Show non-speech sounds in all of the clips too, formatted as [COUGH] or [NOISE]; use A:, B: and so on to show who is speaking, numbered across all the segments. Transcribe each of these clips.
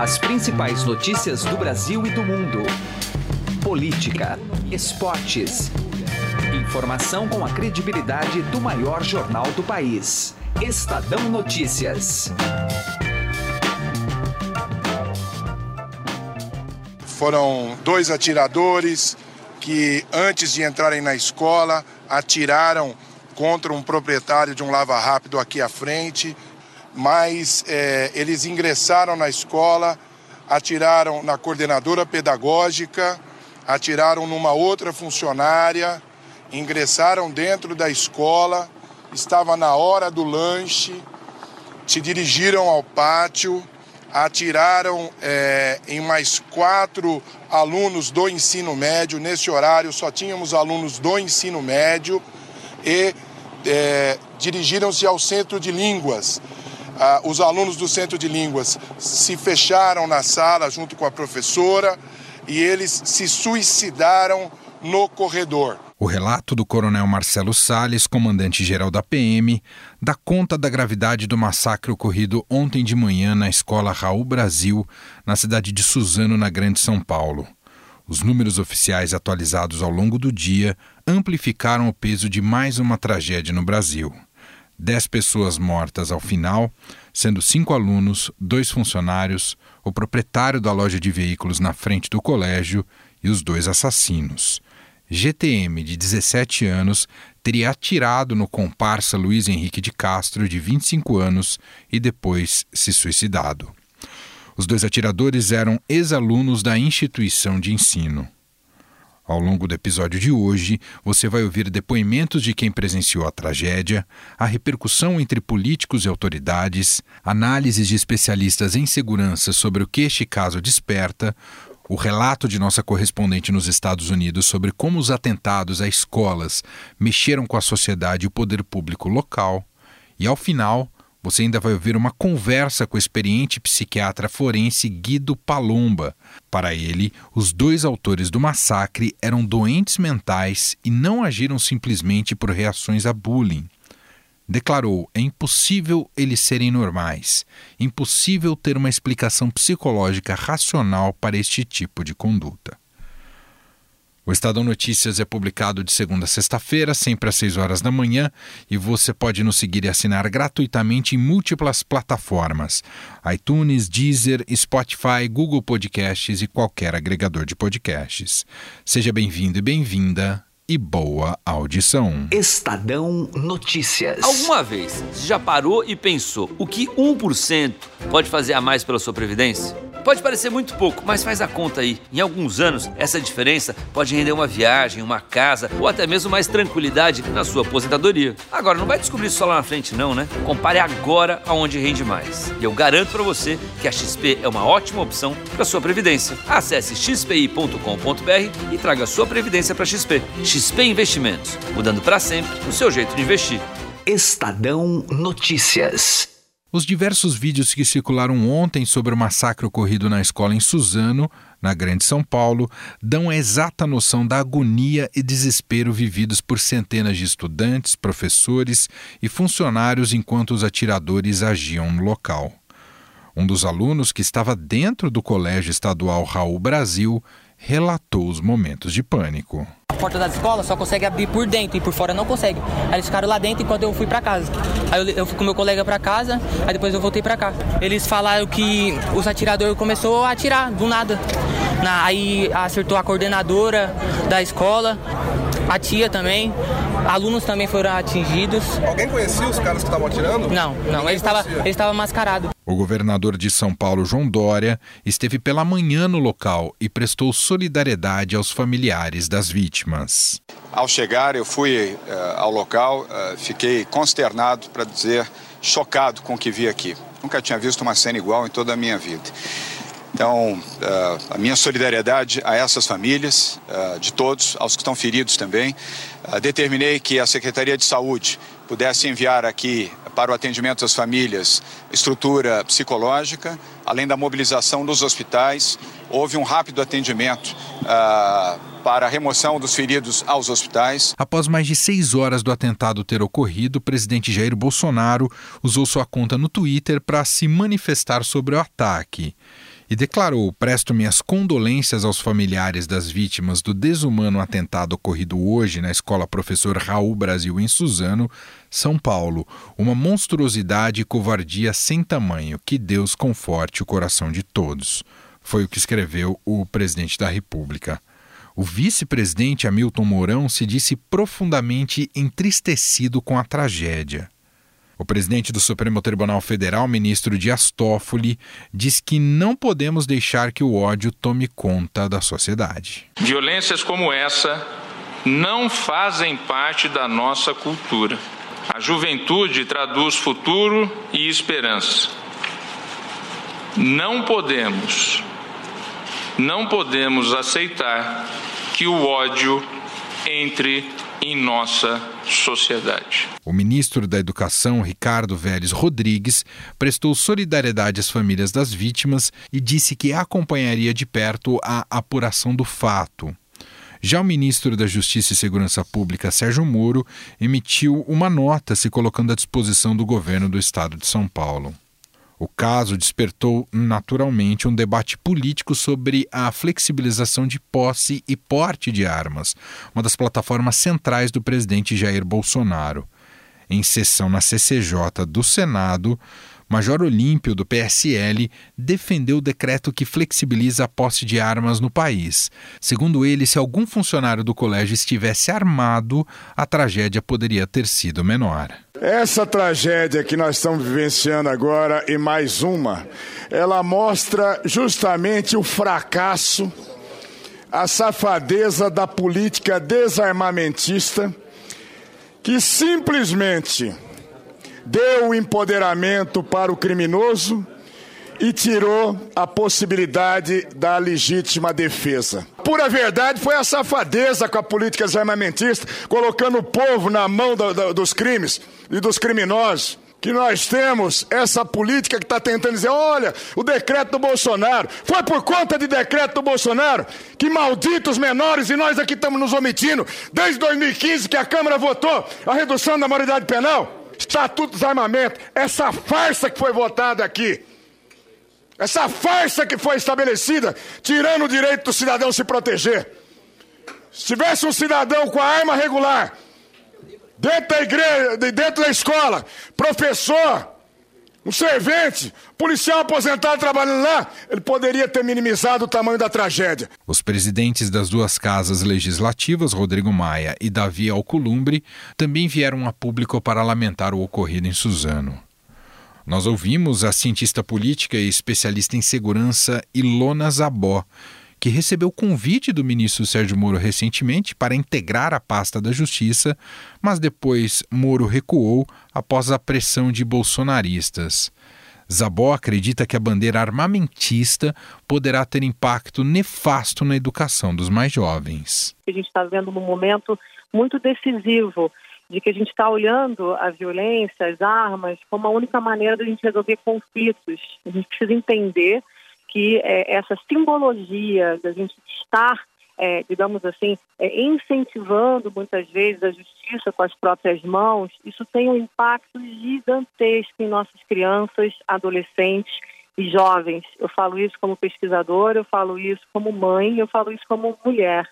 A: As principais notícias do Brasil e do mundo. Política, esportes. Informação com a credibilidade do maior jornal do país. Estadão Notícias.
B: Foram dois atiradores que, antes de entrarem na escola, atiraram contra um proprietário de um lava rápido aqui à frente, mas é, eles ingressaram na escola, atiraram na coordenadora pedagógica, atiraram numa outra funcionária, ingressaram dentro da escola, estava na hora do lanche, se dirigiram ao pátio, atiraram é, em mais quatro alunos do ensino médio. Nesse horário só tínhamos alunos do ensino médio e é, dirigiram-se ao centro de línguas. Ah, os alunos do centro de línguas se fecharam na sala junto com a professora e eles se suicidaram no corredor.
C: O relato do coronel Marcelo Sales, comandante-geral da PM, dá conta da gravidade do massacre ocorrido ontem de manhã na escola Raul Brasil, na cidade de Suzano, na Grande São Paulo. Os números oficiais atualizados ao longo do dia amplificaram o peso de mais uma tragédia no Brasil. Dez pessoas mortas ao final, sendo cinco alunos, dois funcionários, o proprietário da loja de veículos na frente do colégio e os dois assassinos. GTM, de 17 anos, teria atirado no comparsa Luiz Henrique de Castro, de 25 anos, e depois se suicidado. Os dois atiradores eram ex-alunos da instituição de ensino. Ao longo do episódio de hoje, você vai ouvir depoimentos de quem presenciou a tragédia, a repercussão entre políticos e autoridades, análises de especialistas em segurança sobre o que este caso desperta, o relato de nossa correspondente nos Estados Unidos sobre como os atentados a escolas mexeram com a sociedade e o poder público local, e ao final, você ainda vai ouvir uma conversa com o experiente psiquiatra forense Guido Palomba. Para ele, os dois autores do massacre eram doentes mentais e não agiram simplesmente por reações a bullying declarou: é impossível eles serem normais, impossível ter uma explicação psicológica racional para este tipo de conduta. O Estadão Notícias é publicado de segunda a sexta-feira, sempre às 6 horas da manhã, e você pode nos seguir e assinar gratuitamente em múltiplas plataformas: iTunes, Deezer, Spotify, Google Podcasts e qualquer agregador de podcasts. Seja bem-vindo e bem-vinda e boa audição.
A: Estadão Notícias.
D: Alguma vez você já parou e pensou o que 1% pode fazer a mais pela sua previdência? Pode parecer muito pouco, mas faz a conta aí. Em alguns anos, essa diferença pode render uma viagem, uma casa ou até mesmo mais tranquilidade na sua aposentadoria. Agora, não vai descobrir isso só lá na frente, não, né? Compare agora aonde rende mais. E eu garanto para você que a XP é uma ótima opção para sua previdência. Acesse xpi.com.br e traga sua previdência para XP. XP Investimentos, mudando para sempre o seu jeito de investir.
A: Estadão Notícias.
C: Os diversos vídeos que circularam ontem sobre o massacre ocorrido na escola em Suzano, na Grande São Paulo, dão a exata noção da agonia e desespero vividos por centenas de estudantes, professores e funcionários enquanto os atiradores agiam no local. Um dos alunos, que estava dentro do Colégio Estadual Raul Brasil, relatou os momentos de pânico.
E: A porta da escola só consegue abrir por dentro e por fora não consegue. Aí eles ficaram lá dentro enquanto eu fui para casa. Aí eu, eu, fui com meu colega para casa, aí depois eu voltei para cá. Eles falaram que os atiradores começou a atirar do nada. Na, aí acertou a coordenadora da escola, a tia também. Alunos também foram atingidos.
F: Alguém conhecia os caras que estavam atirando?
E: Não, não. Ele estava, ele estava mascarado.
C: O governador de São Paulo, João Dória, esteve pela manhã no local e prestou solidariedade aos familiares das vítimas.
G: Ao chegar, eu fui uh, ao local, uh, fiquei consternado, para dizer, chocado com o que vi aqui. Nunca tinha visto uma cena igual em toda a minha vida. Então, uh, a minha solidariedade a essas famílias, uh, de todos, aos que estão feridos também. Uh, determinei que a Secretaria de Saúde pudesse enviar aqui para o atendimento das famílias estrutura psicológica, além da mobilização dos hospitais. Houve um rápido atendimento para a remoção dos feridos aos hospitais.
C: Após mais de seis horas do atentado ter ocorrido, o presidente Jair Bolsonaro usou sua conta no Twitter para se manifestar sobre o ataque e declarou: Presto minhas condolências aos familiares das vítimas do desumano atentado ocorrido hoje na escola Professor Raul Brasil em Suzano, São Paulo. Uma monstruosidade e covardia sem tamanho. Que Deus conforte o coração de todos. Foi o que escreveu o presidente da República. O vice-presidente Hamilton Mourão se disse profundamente entristecido com a tragédia. O presidente do Supremo Tribunal Federal, ministro Dias Toffoli, diz que não podemos deixar que o ódio tome conta da sociedade.
H: Violências como essa não fazem parte da nossa cultura. A juventude traduz futuro e esperança. Não podemos, não podemos aceitar que o ódio entre em nossa sociedade.
C: O ministro da Educação, Ricardo Vélez Rodrigues, prestou solidariedade às famílias das vítimas e disse que acompanharia de perto a apuração do fato. Já o ministro da Justiça e Segurança Pública, Sérgio Moro, emitiu uma nota se colocando à disposição do governo do estado de São Paulo. O caso despertou naturalmente um debate político sobre a flexibilização de posse e porte de armas, uma das plataformas centrais do presidente Jair Bolsonaro. Em sessão na CCJ do Senado, Major Olímpio, do PSL, defendeu o decreto que flexibiliza a posse de armas no país. Segundo ele, se algum funcionário do colégio estivesse armado, a tragédia poderia ter sido menor.
I: Essa tragédia que nós estamos vivenciando agora, e mais uma, ela mostra justamente o fracasso, a safadeza da política desarmamentista, que simplesmente deu o empoderamento para o criminoso e tirou a possibilidade da legítima defesa. Pura verdade foi a safadeza com a política armamentista, colocando o povo na mão do, do, dos crimes e dos criminosos. Que nós temos essa política que está tentando dizer: olha, o decreto do Bolsonaro. Foi por conta de decreto do Bolsonaro que malditos menores, e nós aqui estamos nos omitindo, desde 2015 que a Câmara votou a redução da maioridade penal. Estatuto dos Armamentos, essa farsa que foi votada aqui, essa farsa que foi estabelecida, tirando o direito do cidadão se proteger. Se tivesse um cidadão com a arma regular, dentro da igreja, dentro da escola, professor, um servente, policial aposentado trabalhando lá, ele poderia ter minimizado o tamanho da tragédia.
C: Os presidentes das duas casas legislativas, Rodrigo Maia e Davi Alcolumbre, também vieram a público para lamentar o ocorrido em Suzano. Nós ouvimos a cientista política e especialista em segurança Ilona Zabó, que recebeu convite do ministro Sérgio Moro recentemente para integrar a pasta da Justiça, mas depois Moro recuou após a pressão de bolsonaristas. Zabó acredita que a bandeira armamentista poderá ter impacto nefasto na educação dos mais jovens.
J: A gente está vendo um momento muito decisivo de que a gente está olhando a violência, as armas, como a única maneira de a gente resolver conflitos. A gente precisa entender que é, essa simbologia da gente estar, é, digamos assim, é, incentivando muitas vezes a justiça com as próprias mãos, isso tem um impacto gigantesco em nossas crianças, adolescentes e jovens. Eu falo isso como pesquisadora, eu falo isso como mãe, eu falo isso como mulher.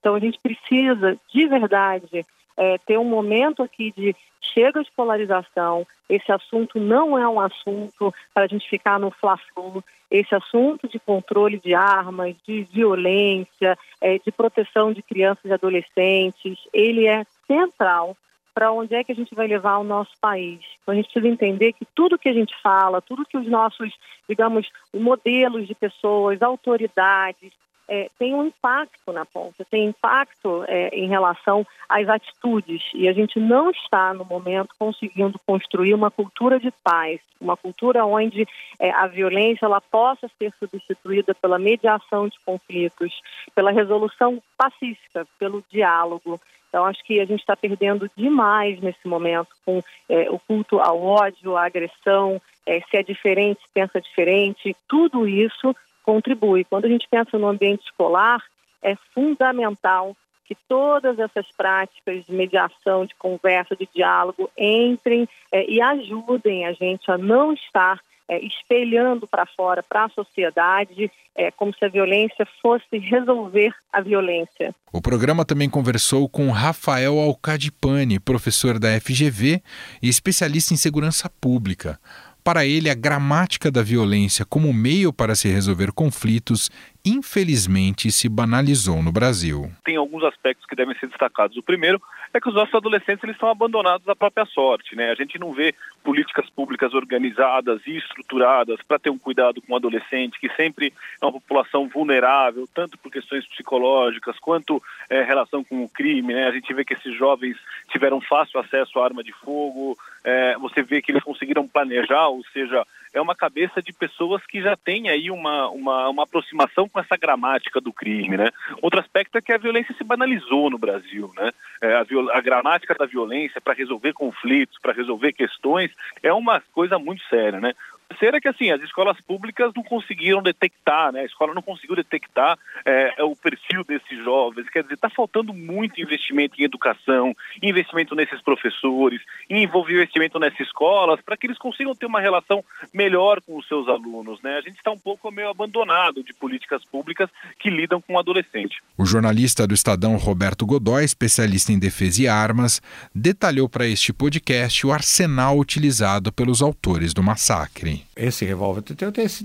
J: Então a gente precisa, de verdade, é, ter um momento aqui de chega de polarização, esse assunto não é um assunto para a gente ficar no fla-flu, esse assunto de controle de armas, de violência, é, de proteção de crianças e adolescentes, ele é central para onde é que a gente vai levar o nosso país. Então a gente precisa entender que tudo que a gente fala, tudo que os nossos, digamos, modelos de pessoas, autoridades, é, tem um impacto na ponta, tem impacto é, em relação às atitudes. E a gente não está, no momento, conseguindo construir uma cultura de paz, uma cultura onde é, a violência ela possa ser substituída pela mediação de conflitos, pela resolução pacífica, pelo diálogo. Então, acho que a gente está perdendo demais nesse momento com é, o culto ao ódio, à agressão, é, se é diferente, pensa diferente, tudo isso contribui. Quando a gente pensa no ambiente escolar, é fundamental que todas essas práticas de mediação, de conversa, de diálogo entrem é, e ajudem a gente a não estar é, espelhando para fora, para a sociedade, é, como se a violência fosse resolver a violência.
C: O programa também conversou com Rafael Alcadipani, professor da FGV e especialista em segurança pública. Para ele, a gramática da violência como meio para se resolver conflitos, infelizmente, se banalizou no Brasil.
K: Tem alguns aspectos que devem ser destacados. O primeiro é que os nossos adolescentes eles estão abandonados à própria sorte. Né? A gente não vê políticas públicas organizadas e estruturadas para ter um cuidado com o adolescente, que sempre é uma população vulnerável, tanto por questões psicológicas quanto é, relação com o crime. Né? A gente vê que esses jovens tiveram fácil acesso à arma de fogo, é, você vê que eles conseguiram planejar, ou seja, é uma cabeça de pessoas que já têm aí uma, uma, uma aproximação com essa gramática do crime, né? Outro aspecto é que a violência se banalizou no Brasil, né? É, a, a gramática da violência para resolver conflitos, para resolver questões, é uma coisa muito séria, né? Terceira é que assim, as escolas públicas não conseguiram detectar, né? A escola não conseguiu detectar é, é o perfil desses jovens. Quer dizer, está faltando muito investimento em educação, investimento nesses professores, investimento nessas escolas, para que eles consigam ter uma relação melhor com os seus alunos, né? A gente está um pouco meio abandonado de políticas públicas que lidam com o adolescente.
C: O jornalista do Estadão Roberto Godoy, especialista em defesa e armas, detalhou para este podcast o arsenal utilizado pelos autores do massacre.
L: Esse revólver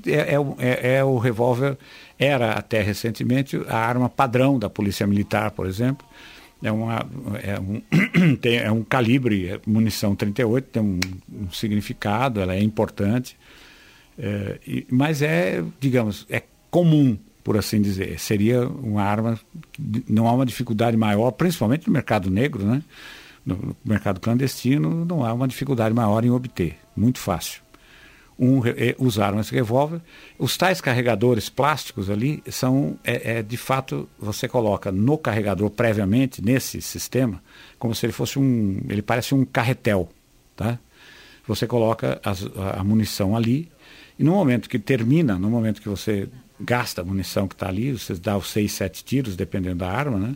L: é, é, é, é o revólver, era até recentemente a arma padrão da Polícia Militar, por exemplo. É, uma, é, um, [CLEARS THROAT] tem, é um calibre, é munição 38, tem um, um significado, ela é importante, é, e, mas é, digamos, é comum, por assim dizer. Seria uma arma, não há uma dificuldade maior, principalmente no mercado negro, né? no mercado clandestino, não há uma dificuldade maior em obter, muito fácil um, é, usaram esse revólver. Os tais carregadores plásticos ali são, é, é, de fato, você coloca no carregador previamente, nesse sistema, como se ele fosse um, ele parece um carretel, tá? Você coloca as, a, munição ali e no momento que termina, no momento que você gasta a munição que está ali, você dá os seis, sete tiros, dependendo da arma, né?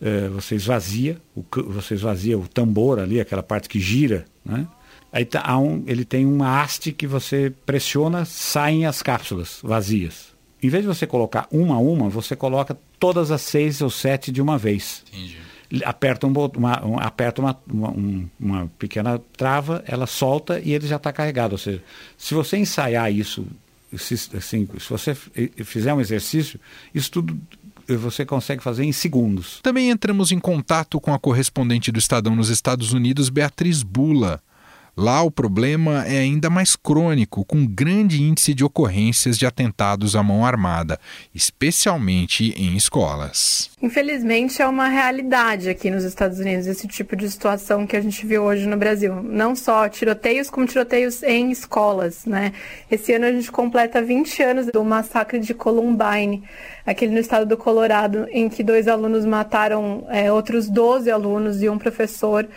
L: É, você esvazia, o, você esvazia o tambor ali, aquela parte que gira, né? Aí tá, um, ele tem uma haste que você pressiona, saem as cápsulas vazias. Em vez de você colocar uma a uma, você coloca todas as seis ou sete de uma vez. Entendi. Aperta, um, uma, um, aperta uma, uma, uma, pequena trava, ela solta e ele já está carregado. Ou seja, se você ensaiar isso, se, assim, se você fizer um exercício, isso tudo você consegue fazer em segundos.
C: Também entramos em contato com a correspondente do Estadão nos Estados Unidos, Beatriz Bula. Lá o problema é ainda mais crônico, com grande índice de ocorrências de atentados à mão armada, especialmente em escolas.
M: Infelizmente é uma realidade aqui nos Estados Unidos esse tipo de situação que a gente viu hoje no Brasil. Não só tiroteios, como tiroteios em escolas, né? Esse ano a gente completa 20 anos do massacre de Columbine, aquele no estado do Colorado, em que dois alunos mataram é, outros 12 alunos e um professor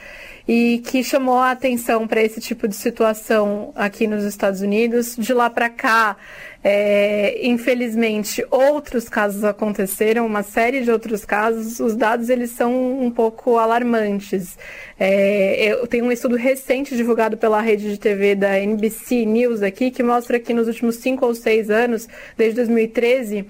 M: e que chamou a atenção para esse tipo de situação aqui nos Estados Unidos. De lá para cá, é, infelizmente, outros casos aconteceram, uma série de outros casos. Os dados eles são um pouco alarmantes. É, eu tenho um estudo recente divulgado pela rede de TV da NBC News aqui que mostra que nos últimos cinco ou seis anos, desde 2013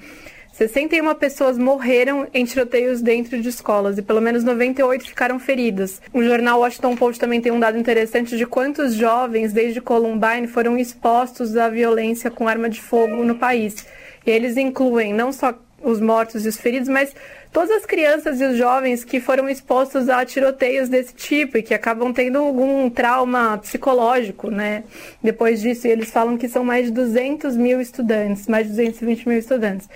M: 61 pessoas morreram em tiroteios dentro de escolas e pelo menos 98 ficaram feridas. O jornal Washington Post também tem um dado interessante de quantos jovens desde Columbine foram expostos à violência com arma de fogo no país. E eles incluem não só os mortos e os feridos, mas todas as crianças e os jovens que foram expostos a tiroteios desse tipo e que acabam tendo algum trauma psicológico, né? Depois disso, eles falam que são mais de 200 mil estudantes, mais de 220 mil estudantes.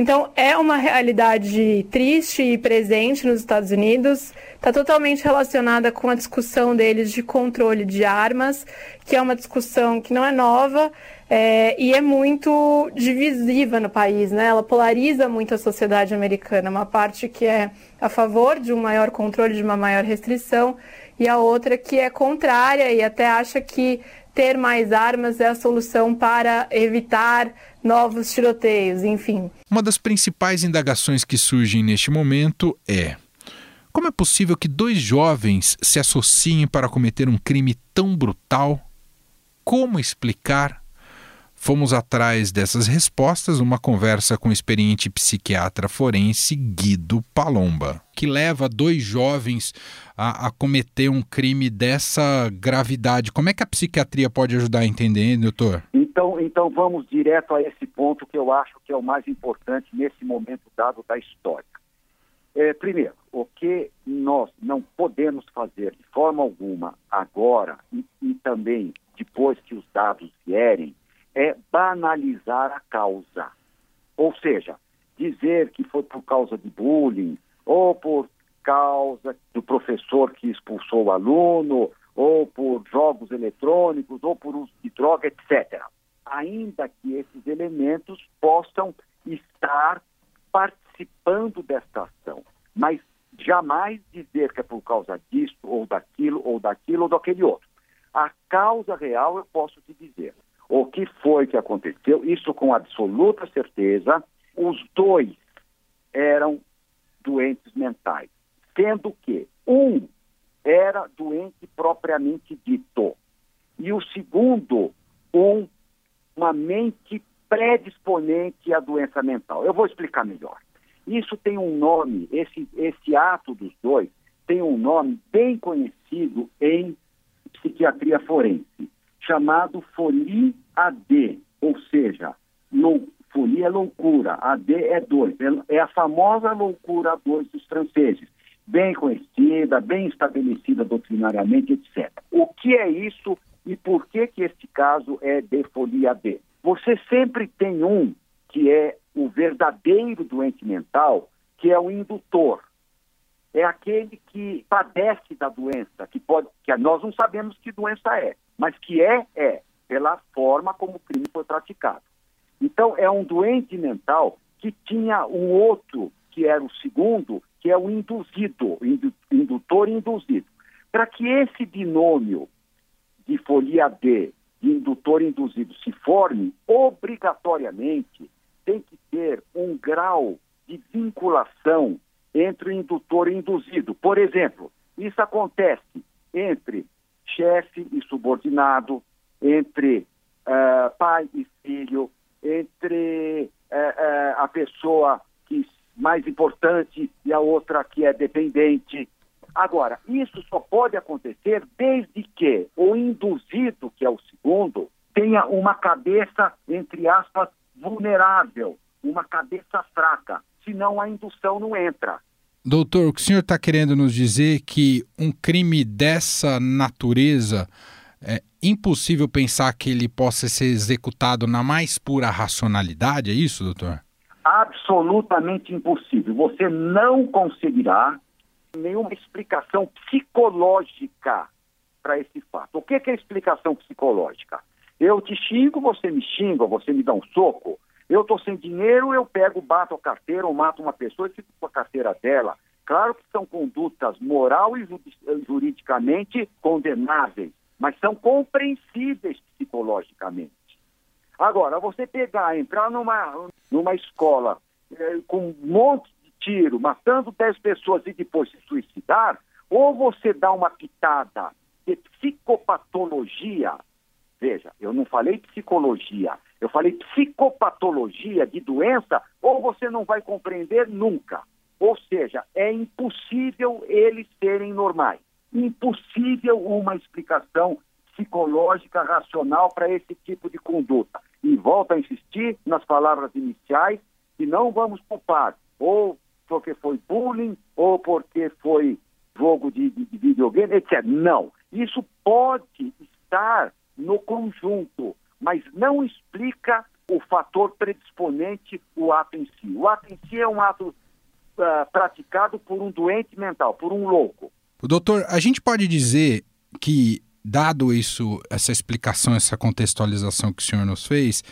M: Então, é uma realidade triste e presente nos Estados Unidos, está totalmente relacionada com a discussão deles de controle de armas, que é uma discussão que não é nova é, e é muito divisiva no país, né? Ela polariza muito a sociedade americana, uma parte que é a favor de um maior controle, de uma maior restrição, e a outra que é contrária e até acha que ter mais armas é a solução para evitar novos tiroteios, enfim.
C: Uma das principais indagações que surgem neste momento é: como é possível que dois jovens se associem para cometer um crime tão brutal? Como explicar? Fomos atrás dessas respostas numa conversa com o experiente psiquiatra forense Guido Palomba, que leva dois jovens a, a, cometer um crime dessa gravidade. Como é que a psiquiatria pode ajudar a entender, doutor?
N: Então, então vamos direto a esse ponto que eu acho que é o mais importante nesse momento dado da história. É, primeiro, o que nós não podemos fazer de forma alguma agora e, e também depois que os dados vierem é banalizar a causa. Ou seja, dizer que foi por causa de bullying, ou por causa do professor que expulsou o aluno, ou por jogos eletrônicos, ou por uso de droga, etc. Ainda que esses elementos possam estar participando desta ação, mas jamais dizer que é por causa disso, ou daquilo, ou daquilo, ou daquele outro. A causa real eu posso te dizer o que foi que aconteceu, isso com absoluta certeza, os dois eram doentes mentais, sendo que um era doente propriamente dito. E o segundo um, uma mente predisponente à doença mental. Eu vou explicar melhor. Isso tem um nome, esse, esse ato dos dois tem um nome bem conhecido em psiquiatria forense chamado folia AD, ou seja, lou, folia é loucura, AD é dois, é, é a famosa loucura 2 dos franceses, bem conhecida, bem estabelecida doutrinariamente, etc. O que é isso e por que que este caso é de folia AD? Você sempre tem um que é o verdadeiro doente mental, que é o indutor. É aquele que padece da doença, que pode, que nós não sabemos que doença é mas que é, é, pela forma como o crime foi praticado. Então, é um doente mental que tinha um outro, que era o segundo, que é o induzido, indutor induzido. Para que esse binômio de folia D, de indutor induzido, se forme, obrigatoriamente tem que ter um grau de vinculação entre o indutor e induzido. Por exemplo, isso acontece entre chefe e subordinado, entre uh, pai e filho, entre uh, uh, a pessoa que mais importante e a outra que é dependente. Agora, isso só pode acontecer desde que o induzido, que é o segundo, tenha uma cabeça, entre aspas, vulnerável, uma cabeça fraca, senão a indução não entra.
C: Doutor, o que o senhor está querendo nos dizer que um crime dessa natureza é impossível pensar que ele possa ser executado na mais pura racionalidade, é isso, doutor?
N: Absolutamente impossível. Você não conseguirá nenhuma explicação psicológica para esse fato. O que é explicação psicológica? Eu te xingo, você me xinga, você me dá um soco. Eu estou sem dinheiro, eu pego, bato a carteira ou mato uma pessoa e fico com a carteira dela. Claro que são condutas moral e juridicamente condenáveis, mas são compreensíveis psicologicamente. Agora, você pegar, entrar numa, numa escola eh, com um monte de tiro, matando 10 pessoas e depois se suicidar, ou você dá uma pitada de psicopatologia, veja, eu não falei psicologia, eu falei psicopatologia de doença, ou você não vai compreender nunca. Ou seja, é impossível eles serem normais. Impossível uma explicação psicológica racional para esse tipo de conduta. E volto a insistir nas palavras iniciais que não vamos culpar ou porque foi bullying ou porque foi jogo de, de, de videogame, etc. Não. Isso pode estar no conjunto mas não explica o fator predisponente, o ato em si. O ato em si é um ato uh, praticado por um doente mental, por um louco.
C: Doutor, a gente pode dizer que, dado isso, essa explicação, essa contextualização que o senhor nos fez,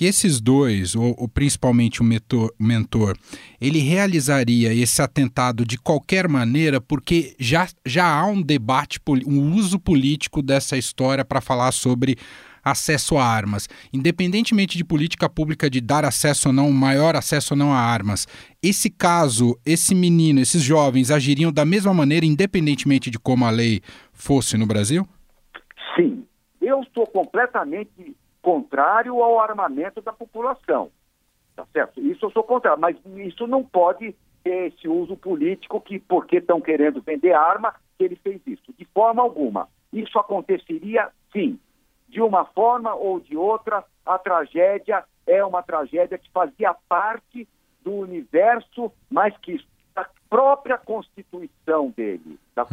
C: que esses dois, ou, ou principalmente o mentor, o mentor, ele realizaria esse atentado de qualquer maneira, porque já, já há um debate, um uso político dessa história para falar sobre acesso a armas. Independentemente de política pública de dar acesso ou não, maior acesso ou não a armas, esse caso, esse menino, esses jovens agiriam da mesma maneira, independentemente de como a lei fosse no Brasil?
N: Sim. Eu estou completamente contrário ao armamento da população. Tá certo? Isso eu sou contrário, mas isso não pode ter esse uso político que, porque estão querendo vender arma, que ele fez isso. De forma alguma. Isso aconteceria, sim. De uma forma ou de outra, a tragédia é uma tragédia que fazia parte do universo, mas que da própria constituição dele, da,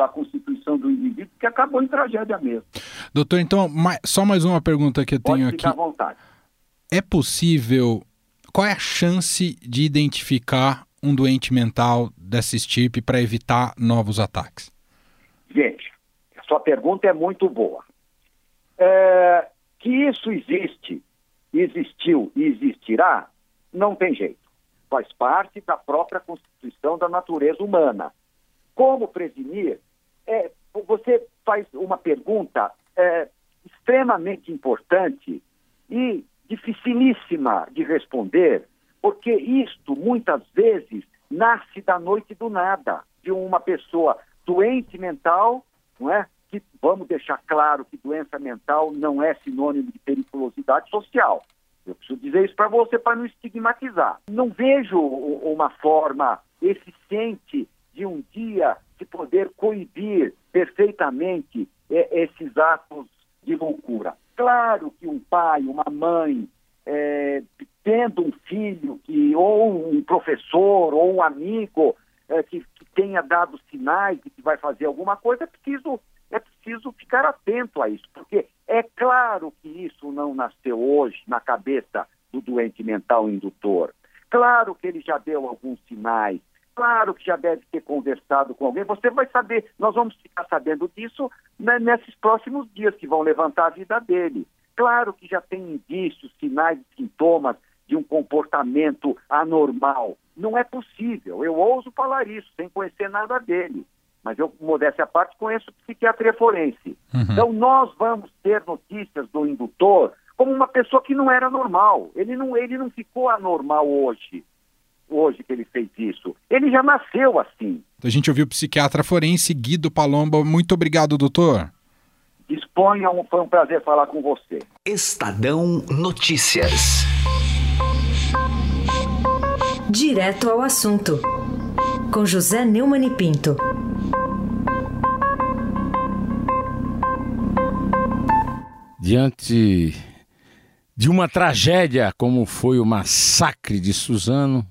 N: da constituição do indivíduo, que acabou em tragédia mesmo.
C: Doutor, então, mais, só mais uma pergunta que eu tenho
N: Pode ficar
C: aqui.
N: à vontade.
C: É possível. Qual é a chance de identificar um doente mental dessa estirpe para evitar novos ataques?
N: Gente, a sua pergunta é muito boa. É, que isso existe, existiu e existirá, não tem jeito. Faz parte da própria constituição da natureza humana. Como prevenir? É, você faz uma pergunta é, extremamente importante e dificilíssima de responder, porque isto muitas vezes nasce da noite do nada, de uma pessoa doente mental, não é? Que vamos deixar claro que doença mental não é sinônimo de periculosidade social. Eu preciso dizer isso para você para não estigmatizar. Não vejo uma forma eficiente de um dia se poder coibir perfeitamente esses atos de loucura. Claro que um pai, uma mãe, é, tendo um filho que ou um professor ou um amigo é, que, que, tenha dado sinais de que vai fazer alguma coisa, é preciso, é preciso ficar atento a isso, porque é claro que isso não nasceu hoje na cabeça do doente mental indutor. Claro que ele já deu alguns sinais, claro que já deve ter conversado com alguém. Você vai saber, nós vamos ficar sabendo disso né, nesses próximos dias que vão levantar a vida dele. Claro que já tem indícios, sinais e sintomas de um comportamento anormal. Não é possível. Eu ouso falar isso sem conhecer nada dele. Mas eu, modéstia à parte, conheço psiquiatria forense. Uhum. Então, nós vamos ter notícias do indutor como uma pessoa que não era normal. Ele não, ele não ficou anormal hoje hoje que ele fez isso. Ele já nasceu assim.
C: A gente ouviu o psiquiatra forense Guido Palomba. Muito obrigado, doutor.
N: Disponha, foi um prazer falar com você.
A: Estadão Notícias.
O: Direto ao assunto. Com José Neumann e Pinto.
P: Diante de uma tragédia como foi o massacre de Suzano,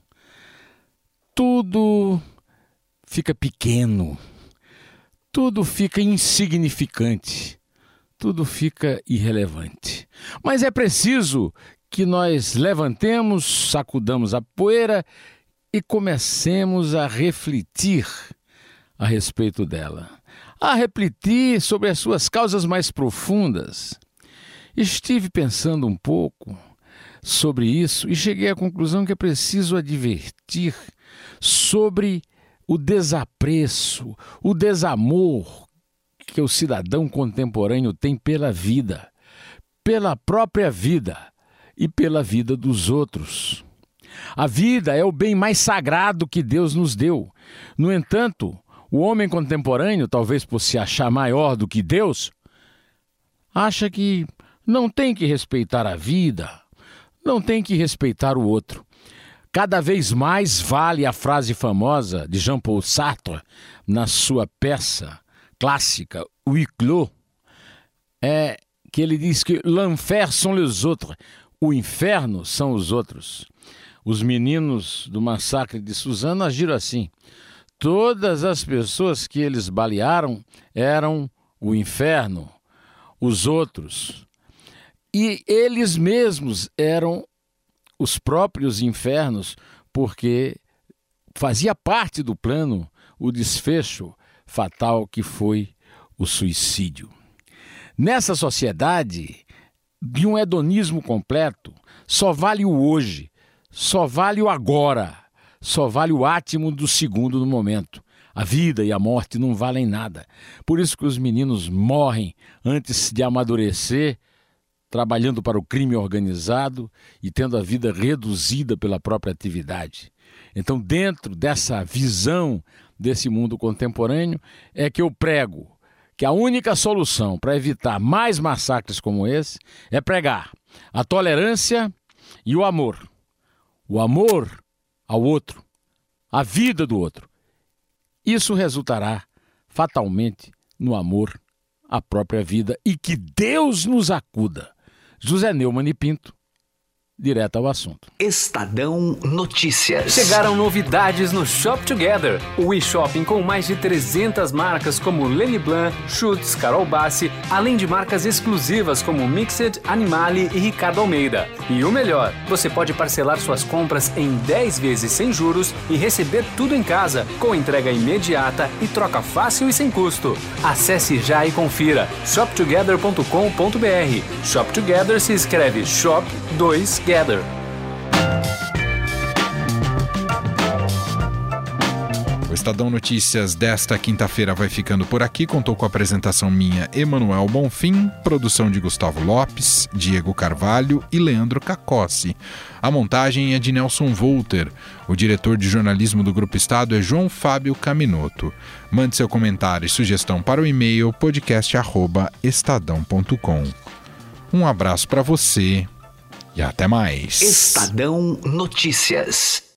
P: tudo fica pequeno, tudo fica insignificante, tudo fica irrelevante. Mas é preciso que nós levantemos, sacudamos a poeira e comecemos a refletir a respeito dela, a refletir sobre as suas causas mais profundas. Estive pensando um pouco sobre isso e cheguei à conclusão que é preciso advertir sobre o desapreço, o desamor que o cidadão contemporâneo tem pela vida, pela própria vida e pela vida dos outros. A vida é o bem mais sagrado que Deus nos deu. No entanto, o homem contemporâneo, talvez por se achar maior do que Deus, acha que não tem que respeitar a vida, não tem que respeitar o outro. Cada vez mais vale a frase famosa de Jean-Paul Sartre na sua peça clássica Huis clos, é que ele diz que l'enfer sont les autres, o inferno são os outros. Os meninos do massacre de Suzano agiram assim. Todas as pessoas que eles balearam eram o inferno, os outros. E eles mesmos eram os próprios infernos, porque fazia parte do plano o desfecho fatal que foi o suicídio. Nessa sociedade de um hedonismo completo, só vale o hoje, só vale o agora, só vale o átimo do segundo no momento. A vida e a morte não valem nada. Por isso que os meninos morrem antes de amadurecer trabalhando para o crime organizado e tendo a vida reduzida pela própria atividade. Então, dentro dessa visão desse mundo contemporâneo, é que eu prego que a única solução para evitar mais massacres como esse é pregar a tolerância e o amor. O amor ao outro, a vida do outro. Isso resultará fatalmente no amor à própria vida e que Deus nos acuda. José Neumann e Pinto direto ao assunto.
A: Estadão Notícias.
Q: Chegaram novidades no Shop Together, o e-shopping com mais de 300 marcas como Lenny Blanc, Schutz, Carol Bassi, além de marcas exclusivas como Mixed, Animale e Ricardo Almeida. E o melhor, você pode parcelar suas compras em 10 vezes sem juros e receber tudo em casa, com entrega imediata e troca fácil e sem custo. Acesse já e confira shoptogether.com.br. Shop Together se escreve Shop 2 together.
C: O Estadão Notícias desta quinta-feira vai ficando por aqui. Contou com a apresentação minha, Emanuel Bonfim, produção de Gustavo Lopes, Diego Carvalho e Leandro Cacossi. A montagem é de Nelson Volter. O diretor de jornalismo do Grupo Estado é João Fábio Caminoto. Mande seu comentário e sugestão para o e-mail podcast@estadão.com. Um abraço para você e até mais.
A: Estadão Notícias.